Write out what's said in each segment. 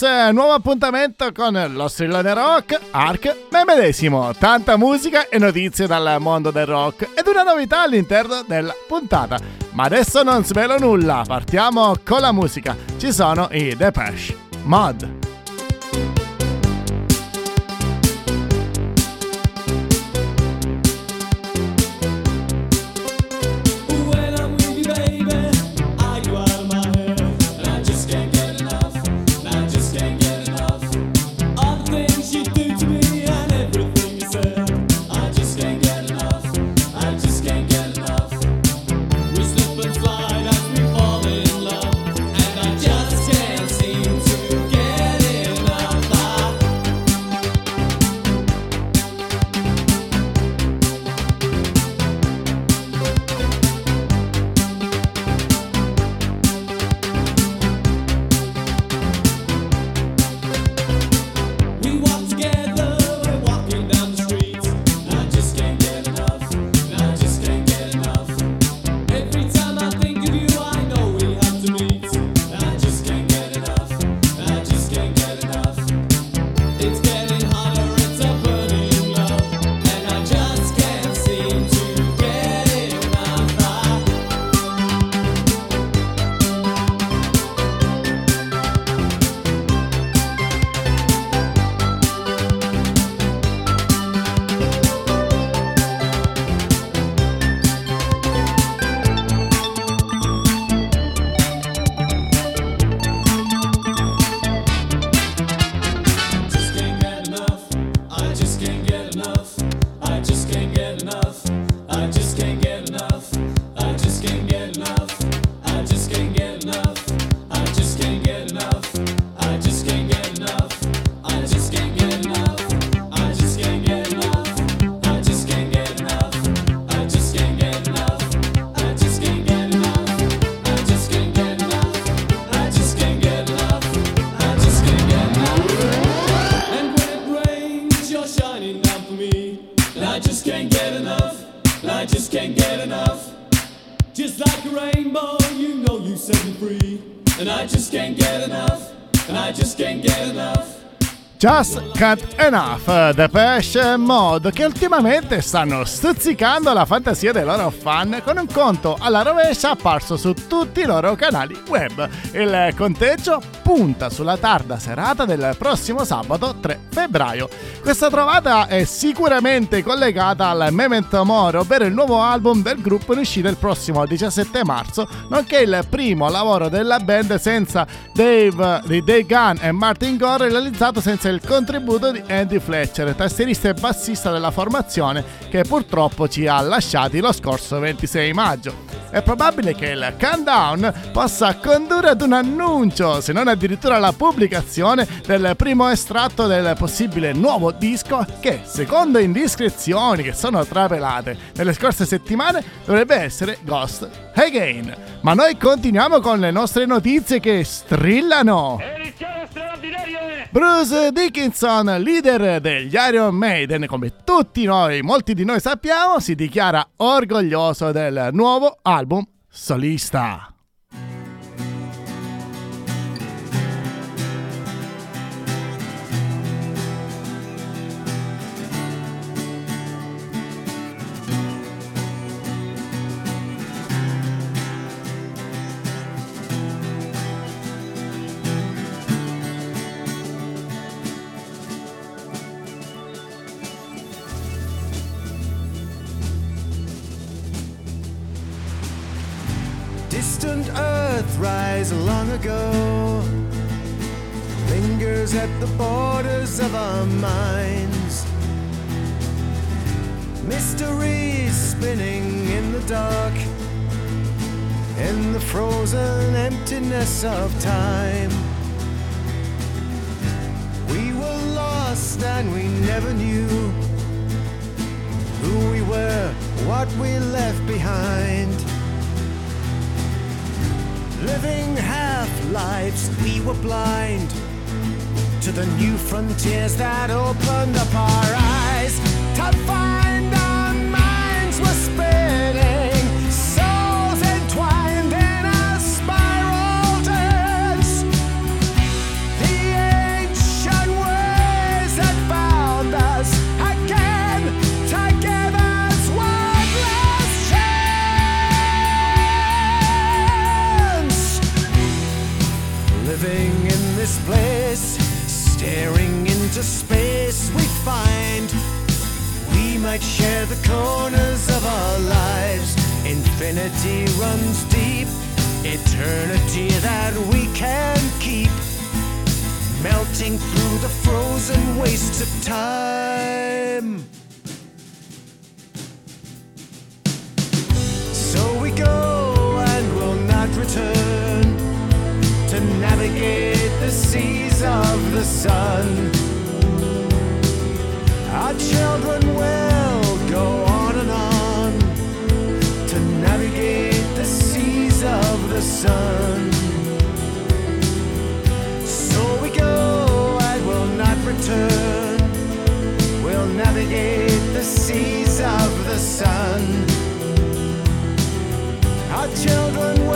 Brothers, nuovo appuntamento con lo strillone rock, Ark, me medesimo, tanta musica e notizie dal mondo del rock ed una novità all'interno della puntata. Ma adesso non svelo nulla, partiamo con la musica, ci sono i Depeche Mod. rainbow, you know you set me free. And I just can't get enough, and I just can't get enough. Depeche Mode, che ultimamente stanno stuzzicando la fantasia dei loro fan con un conto alla rovescia apparso su tutti i loro canali web. Il conteggio punta sulla tarda serata del prossimo sabato 3 febbraio. Questa trovata è sicuramente collegata al Memento Mori, ovvero il nuovo album del gruppo in uscita il prossimo 17 marzo, nonché il primo lavoro della band senza Dave di Day Gunn e Martin Gore realizzato senza il contributo di Andy Fletcher, tastierista e bassista della formazione che purtroppo ci ha lasciati lo scorso 26 maggio. È probabile che il countdown possa condurre ad un annuncio, se non addirittura alla pubblicazione del primo estratto del possibile nuovo disco che, secondo indiscrezioni che sono trapelate nelle scorse settimane, dovrebbe essere Ghost Again. Ma noi continuiamo con le nostre notizie che strillano. Bruce Dickinson, leader degli Iron Maiden, come tutti noi, molti di noi sappiamo, si dichiara orgoglioso del nuovo album solista. Earthrise long ago lingers at the borders of our minds. Mysteries spinning in the dark, in the frozen emptiness of time. We were lost and we never knew who we were, what we left behind. Living half lives, we were blind to the new frontiers that opened up our eyes sun. So we go and will not return. We'll navigate the seas of the sun. Our children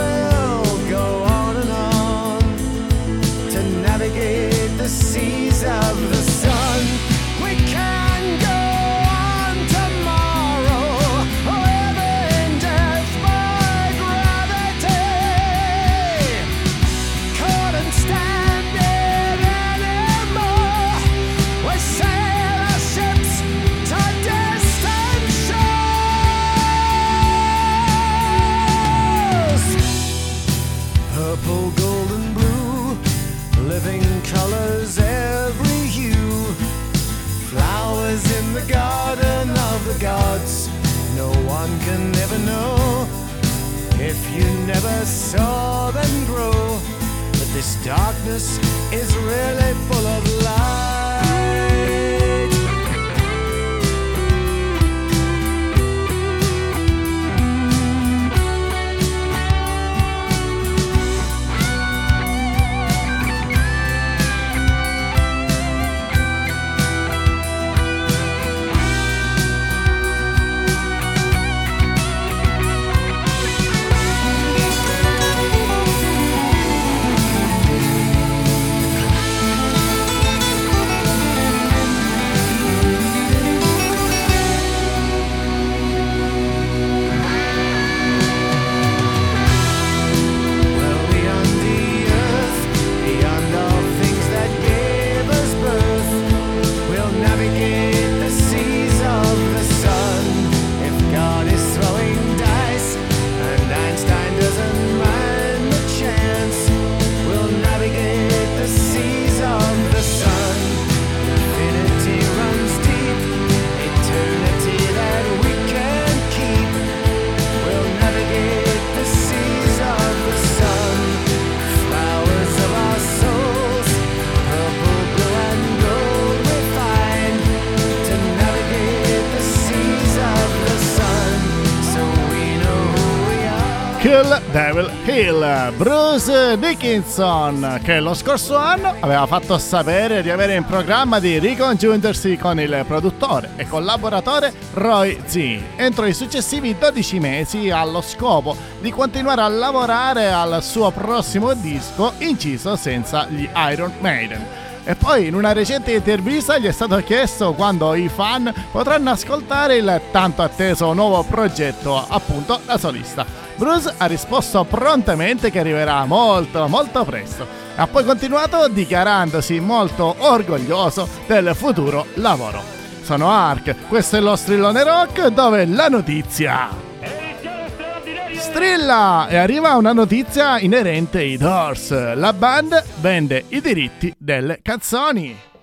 garden of the gods. No one can ever know if you never saw them grow. But this darkness is really full of light. Devil Hill, Bruce Dickinson, che lo scorso anno aveva fatto sapere di avere in programma di ricongiungersi con il produttore e collaboratore Roy Z entro i successivi 12 mesi allo scopo di continuare a lavorare al suo prossimo disco inciso senza gli Iron Maiden. E poi in una recente intervista gli è stato chiesto quando i fan potranno ascoltare il tanto atteso nuovo progetto, appunto da solista. Bruce ha risposto prontamente che arriverà molto molto presto. Ha poi continuato dichiarandosi molto orgoglioso del futuro lavoro. Sono Ark, questo è lo strillone rock dove la notizia strilla e arriva una notizia inerente ai Doors. La band vende i diritti delle canzoni.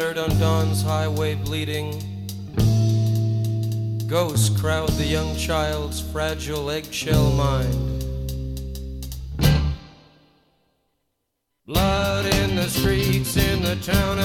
On dawn's highway bleeding. Ghosts crowd the young child's fragile eggshell mind. Blood in the streets in the town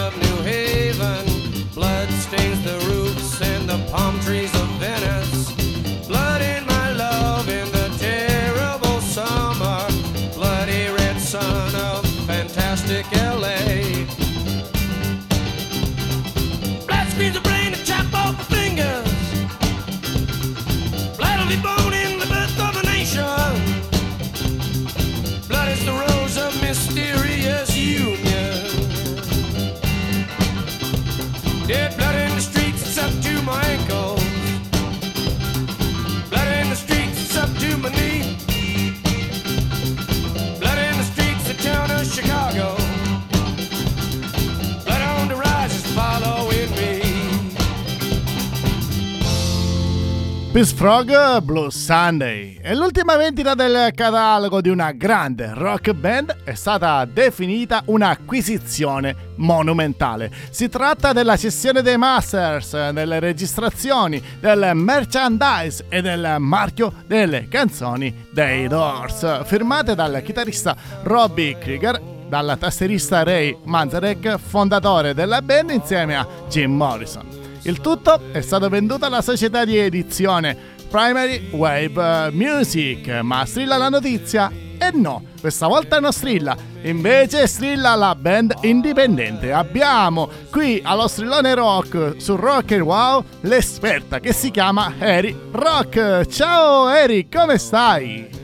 Peace Frog Blue Sunday è l'ultima vendita del catalogo di una grande rock band è stata definita un'acquisizione monumentale. Si tratta della cessione dei masters, delle registrazioni, del merchandise e del marchio delle canzoni dei Doors, firmate dal chitarrista Robbie Krieger dal tastierista Ray Manzarek, fondatore della band insieme a Jim Morrison. Il tutto è stato venduto alla società di edizione Primary Wave Music, ma strilla la notizia? E no, questa volta non strilla, invece strilla la band indipendente. Abbiamo qui allo strillone rock su Rock and Wow l'esperta che si chiama Eri Rock. Ciao Eri, come stai?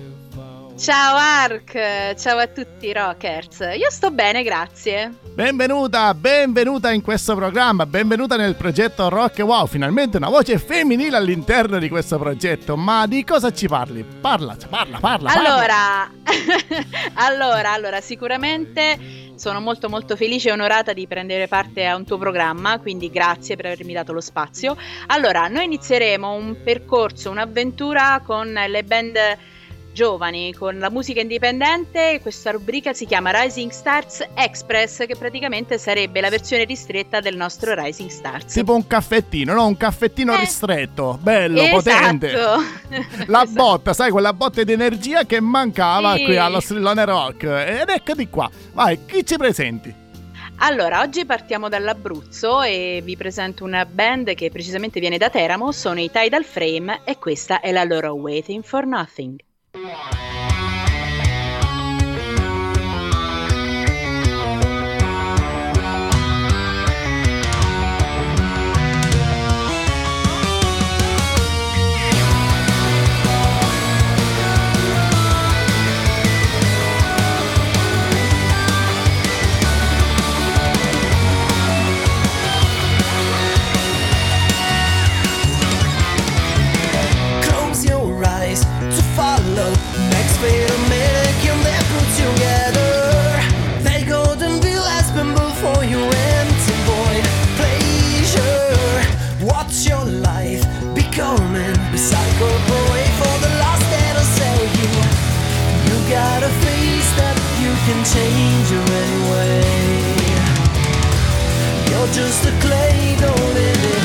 Ciao Ark, ciao a tutti rockers. Io sto bene, grazie. Benvenuta, benvenuta in questo programma, benvenuta nel progetto Rock Wow, finalmente una voce femminile all'interno di questo progetto, ma di cosa ci parli? Parla, parla, parla. Allora, allora, allora, sicuramente sono molto molto felice e onorata di prendere parte a un tuo programma, quindi grazie per avermi dato lo spazio. Allora, noi inizieremo un percorso, un'avventura con le band giovani con la musica indipendente. Questa rubrica si chiama Rising Stars Express, che praticamente sarebbe la versione ristretta del nostro Rising Stars. Tipo un caffettino, no? Un caffettino Eh. ristretto, bello, Esatto. potente. La Esatto. botta, sai, quella botta di energia che mancava Sì. qui allo strillone rock. Ed eccoti qua. Vai, chi ci presenti? Allora, oggi partiamo dall'Abruzzo e vi presento una band che precisamente viene da Teramo, sono i Tidal Frame e questa è la loro Waiting for Nothing. Wow. Becoming? Recycle away for the last that'll sell you. You got a face that you can change your anyway. You're just a clay, don't live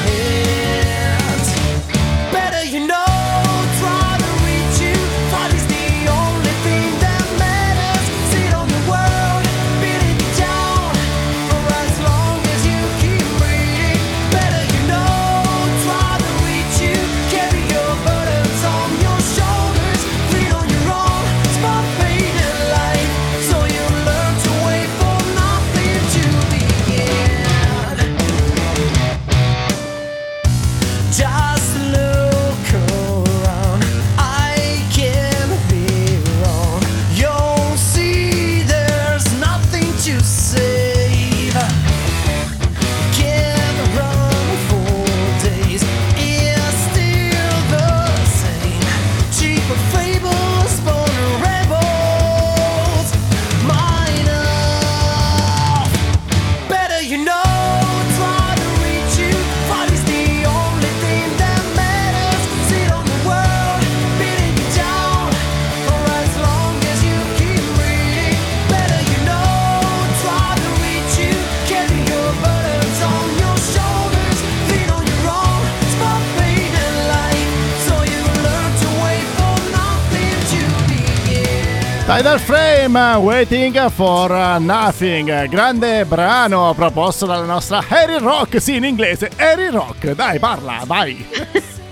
Waiting for Nothing, grande brano proposto dalla nostra Harry Rock, sì in inglese, Harry Rock, dai parla, vai.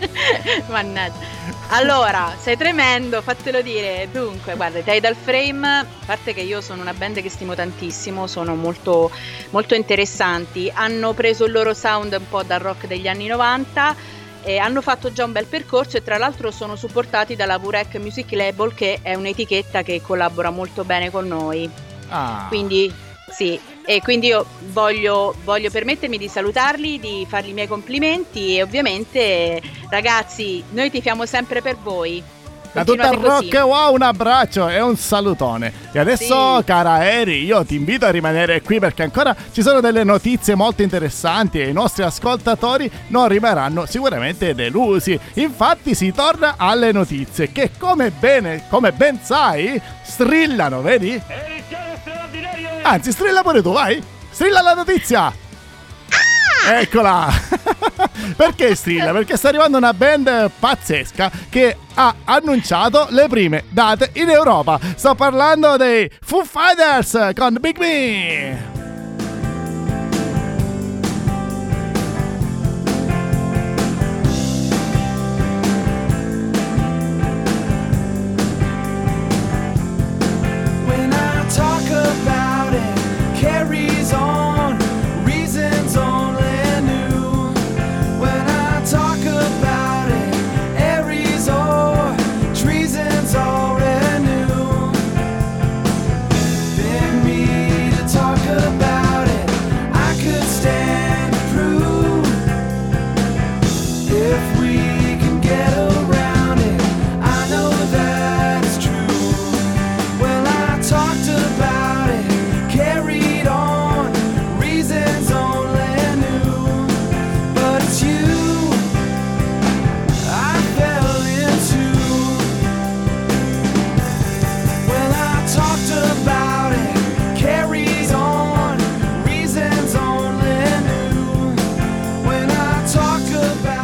Mannaggia. Allora, sei tremendo, fatelo dire. Dunque, guarda, i Tidal Frame, a parte che io sono una band che stimo tantissimo, sono molto, molto interessanti. Hanno preso il loro sound un po' dal rock degli anni 90 e hanno fatto già un bel percorso e tra l'altro sono supportati dalla Burek Music Label che è un'etichetta che collabora molto bene con noi. Ah. Quindi sì, e quindi io voglio, voglio permettermi di salutarli, di fargli i miei complimenti e ovviamente ragazzi noi tifiamo sempre per voi. Da tutta. Rock Wow un abbraccio e un salutone. E adesso, Sì. cara Eri, io ti invito a rimanere qui perché ancora ci sono delle notizie molto interessanti e i nostri ascoltatori non rimarranno sicuramente delusi. Infatti si torna alle notizie che come bene, come ben sai, strillano, vedi? Anzi, strilla pure tu, vai! Strilla la notizia! Eccola! Perché strilla? Perché sta arrivando una band pazzesca che ha annunciato le prime date in Europa. Sto parlando dei Foo Fighters con Big Me!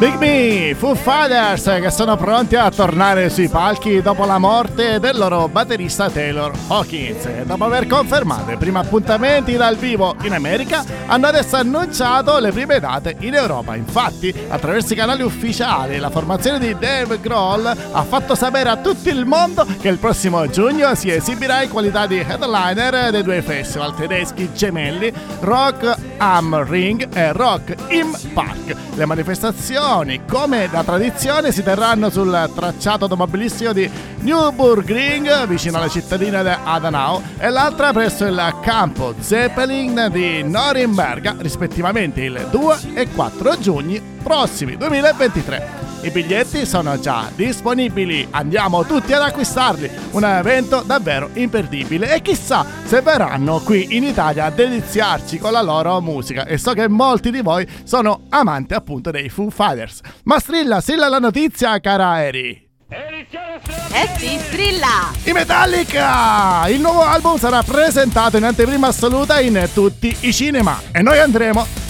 Me Me, Foo Fighters che sono pronti a tornare sui palchi dopo la morte del loro batterista Taylor Hawkins. Dopo aver confermato i primi appuntamenti dal vivo in America, hanno adesso annunciato le prime date in Europa. Infatti, attraverso i canali ufficiali, la formazione di Dave Grohl ha fatto sapere a tutto il mondo che il prossimo giugno si esibirà in qualità di headliner dei due festival tedeschi gemelli Rock am Ring e Rock im Park. Le manifestazioni, come da tradizione, si terranno sul tracciato automobilistico di Nürburgring, vicino alla cittadina di Adenau, e l'altra presso il campo Zeppelin di Norimberga, rispettivamente il 2 e 4 giugno prossimi 2023. I biglietti sono già disponibili, andiamo tutti ad acquistarli, un evento davvero imperdibile e chissà se verranno qui in Italia a deliziarci con la loro musica e so che molti di voi sono amanti appunto dei Foo Fighters. Ma strilla, strilla la notizia cara Eri! Eh sì, strilla! I Metallica! Il nuovo album sarà presentato in anteprima assoluta in tutti i cinema e noi andremo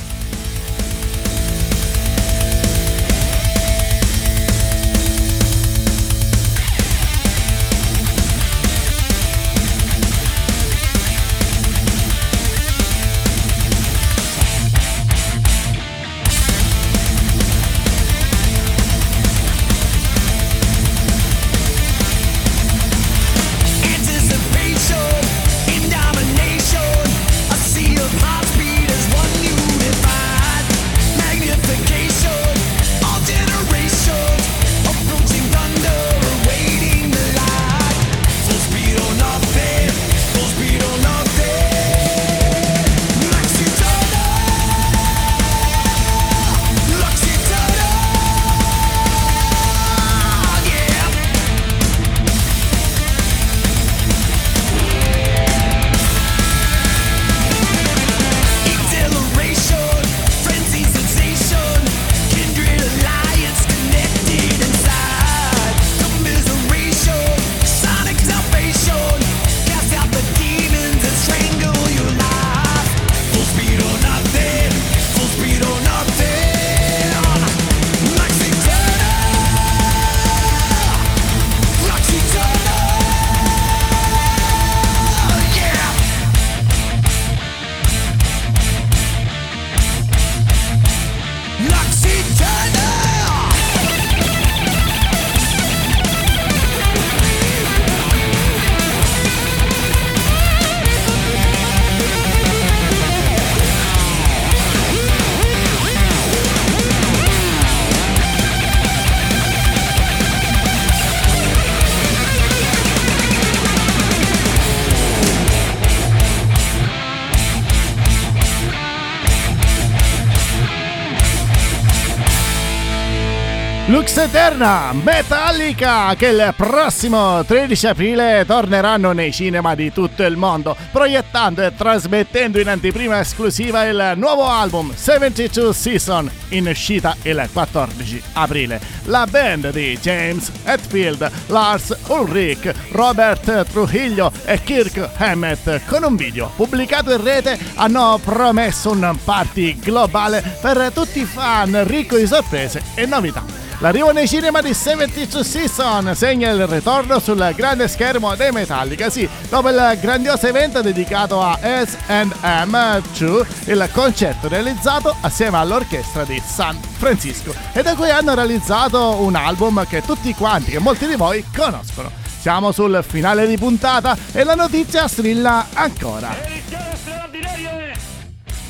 Lux Eterna, Metallica, che il prossimo 13 aprile torneranno nei cinema di tutto il mondo, proiettando e trasmettendo in anteprima esclusiva il nuovo album 72 Season, in uscita il 14 aprile. La band di James Hetfield, Lars Ulrich, Robert Trujillo e Kirk Hammett, con un video pubblicato in rete, hanno promesso un party globale per tutti i fan ricco di sorprese e novità. L'arrivo nei cinema di 72 Season segna il ritorno sul grande schermo dei Metallica, sì, dopo il grandioso evento dedicato a S&M2, il concerto realizzato assieme all'orchestra di San Francisco e da cui hanno realizzato un album che tutti quanti, che molti di voi conoscono. Siamo sul finale di puntata e la notizia strilla ancora.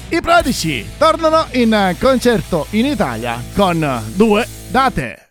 I Prodigy tornano in concerto in Italia con due date.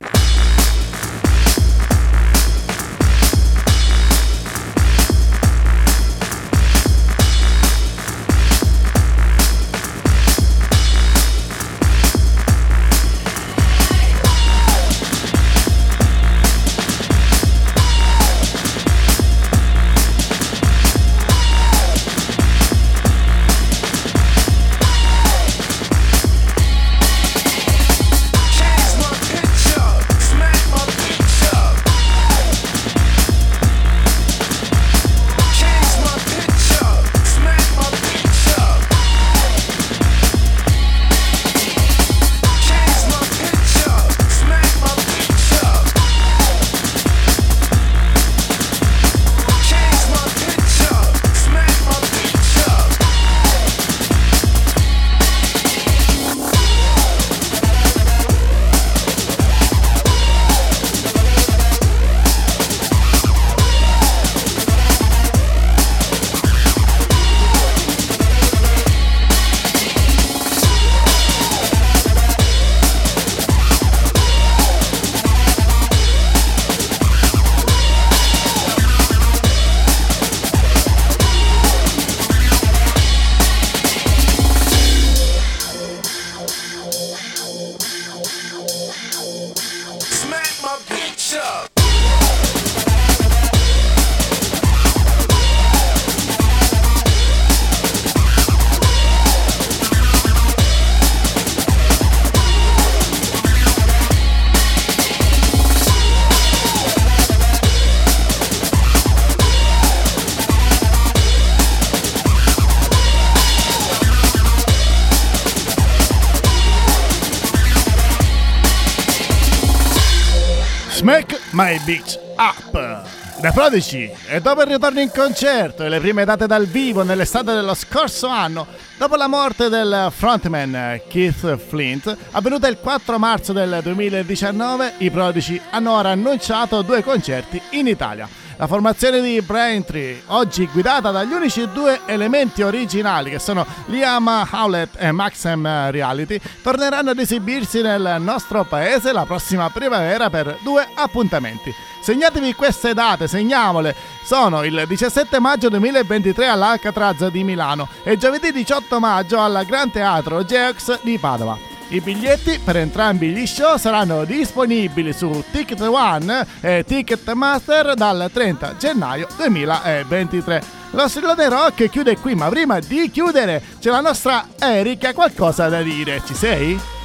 Beach Up. The Prodigy e dopo il ritorno in concerto e le prime date dal vivo nell'estate dello scorso anno, dopo la morte del frontman Keith Flint, avvenuta il 4 marzo del 2019, i Prodigy hanno ora annunciato due concerti in Italia. La formazione di Braintree, oggi guidata dagli unici due elementi originali che sono Liam Howlett e Maxim Reality, torneranno ad esibirsi nel nostro paese la prossima primavera per due appuntamenti. Segnatevi queste date, segniamole. Sono il 17 maggio 2023 all'Alcatraz di Milano e giovedì 18 maggio al Gran Teatro Geox di Padova. I biglietti per entrambi gli show saranno disponibili su Ticket One e Ticketmaster dal 30 gennaio 2023. Lo Strillone Rock chiude qui, ma prima di chiudere c'è la nostra Erika qualcosa da dire. Ci sei?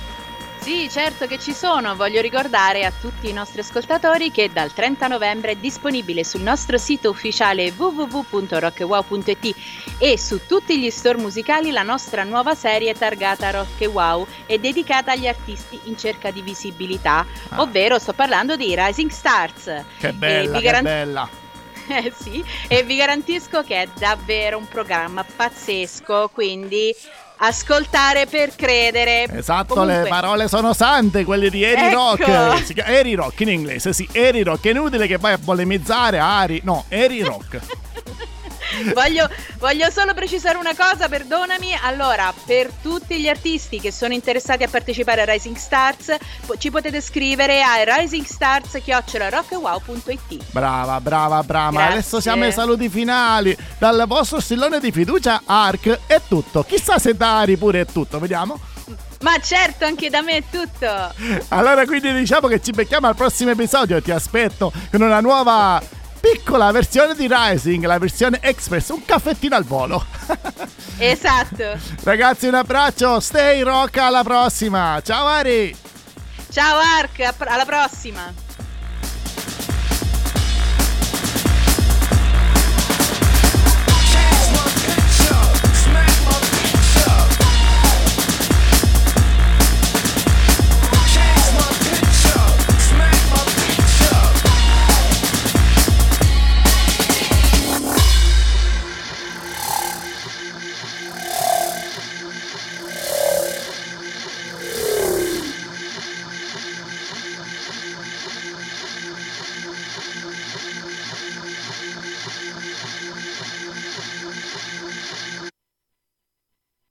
Sì, certo che ci sono. Voglio ricordare a tutti i nostri ascoltatori che dal 30 novembre è disponibile sul nostro sito ufficiale www.rockwow.it e su tutti gli store musicali la nostra nuova serie targata Rock Wow e dedicata agli artisti in cerca di visibilità, Ah. ovvero sto parlando di Rising Stars. Che E bella, che garan- bella. Eh sì, e vi garantisco che è davvero un programma pazzesco, quindi ascoltare per credere. Esatto, Comunque- le parole sono sante, quelle di Eri Ecco. Rock. Si chiama Eri Rock in inglese, sì, Eri Rock. È inutile che vai a polemizzare Ari. No, Eri Rock. voglio, voglio solo precisare una cosa, perdonami. Allora, per tutti gli artisti che sono interessati a partecipare a Rising Stars, po- ci potete scrivere a risingstars.rockwow.it. Brava, brava, brava. Grazie. Adesso siamo ai saluti finali. Dal vostro stillone di fiducia, Ark, è tutto. Chissà se da Ari pure è tutto, vediamo. Ma certo, anche da me è tutto. Allora quindi diciamo che ci becchiamo al prossimo episodio, ti aspetto con una nuova piccola versione di Rising, la versione Express, un caffettino al volo. esatto. Ragazzi un abbraccio, stay rock, alla prossima. Ciao Ari. Ciao Ark, alla prossima.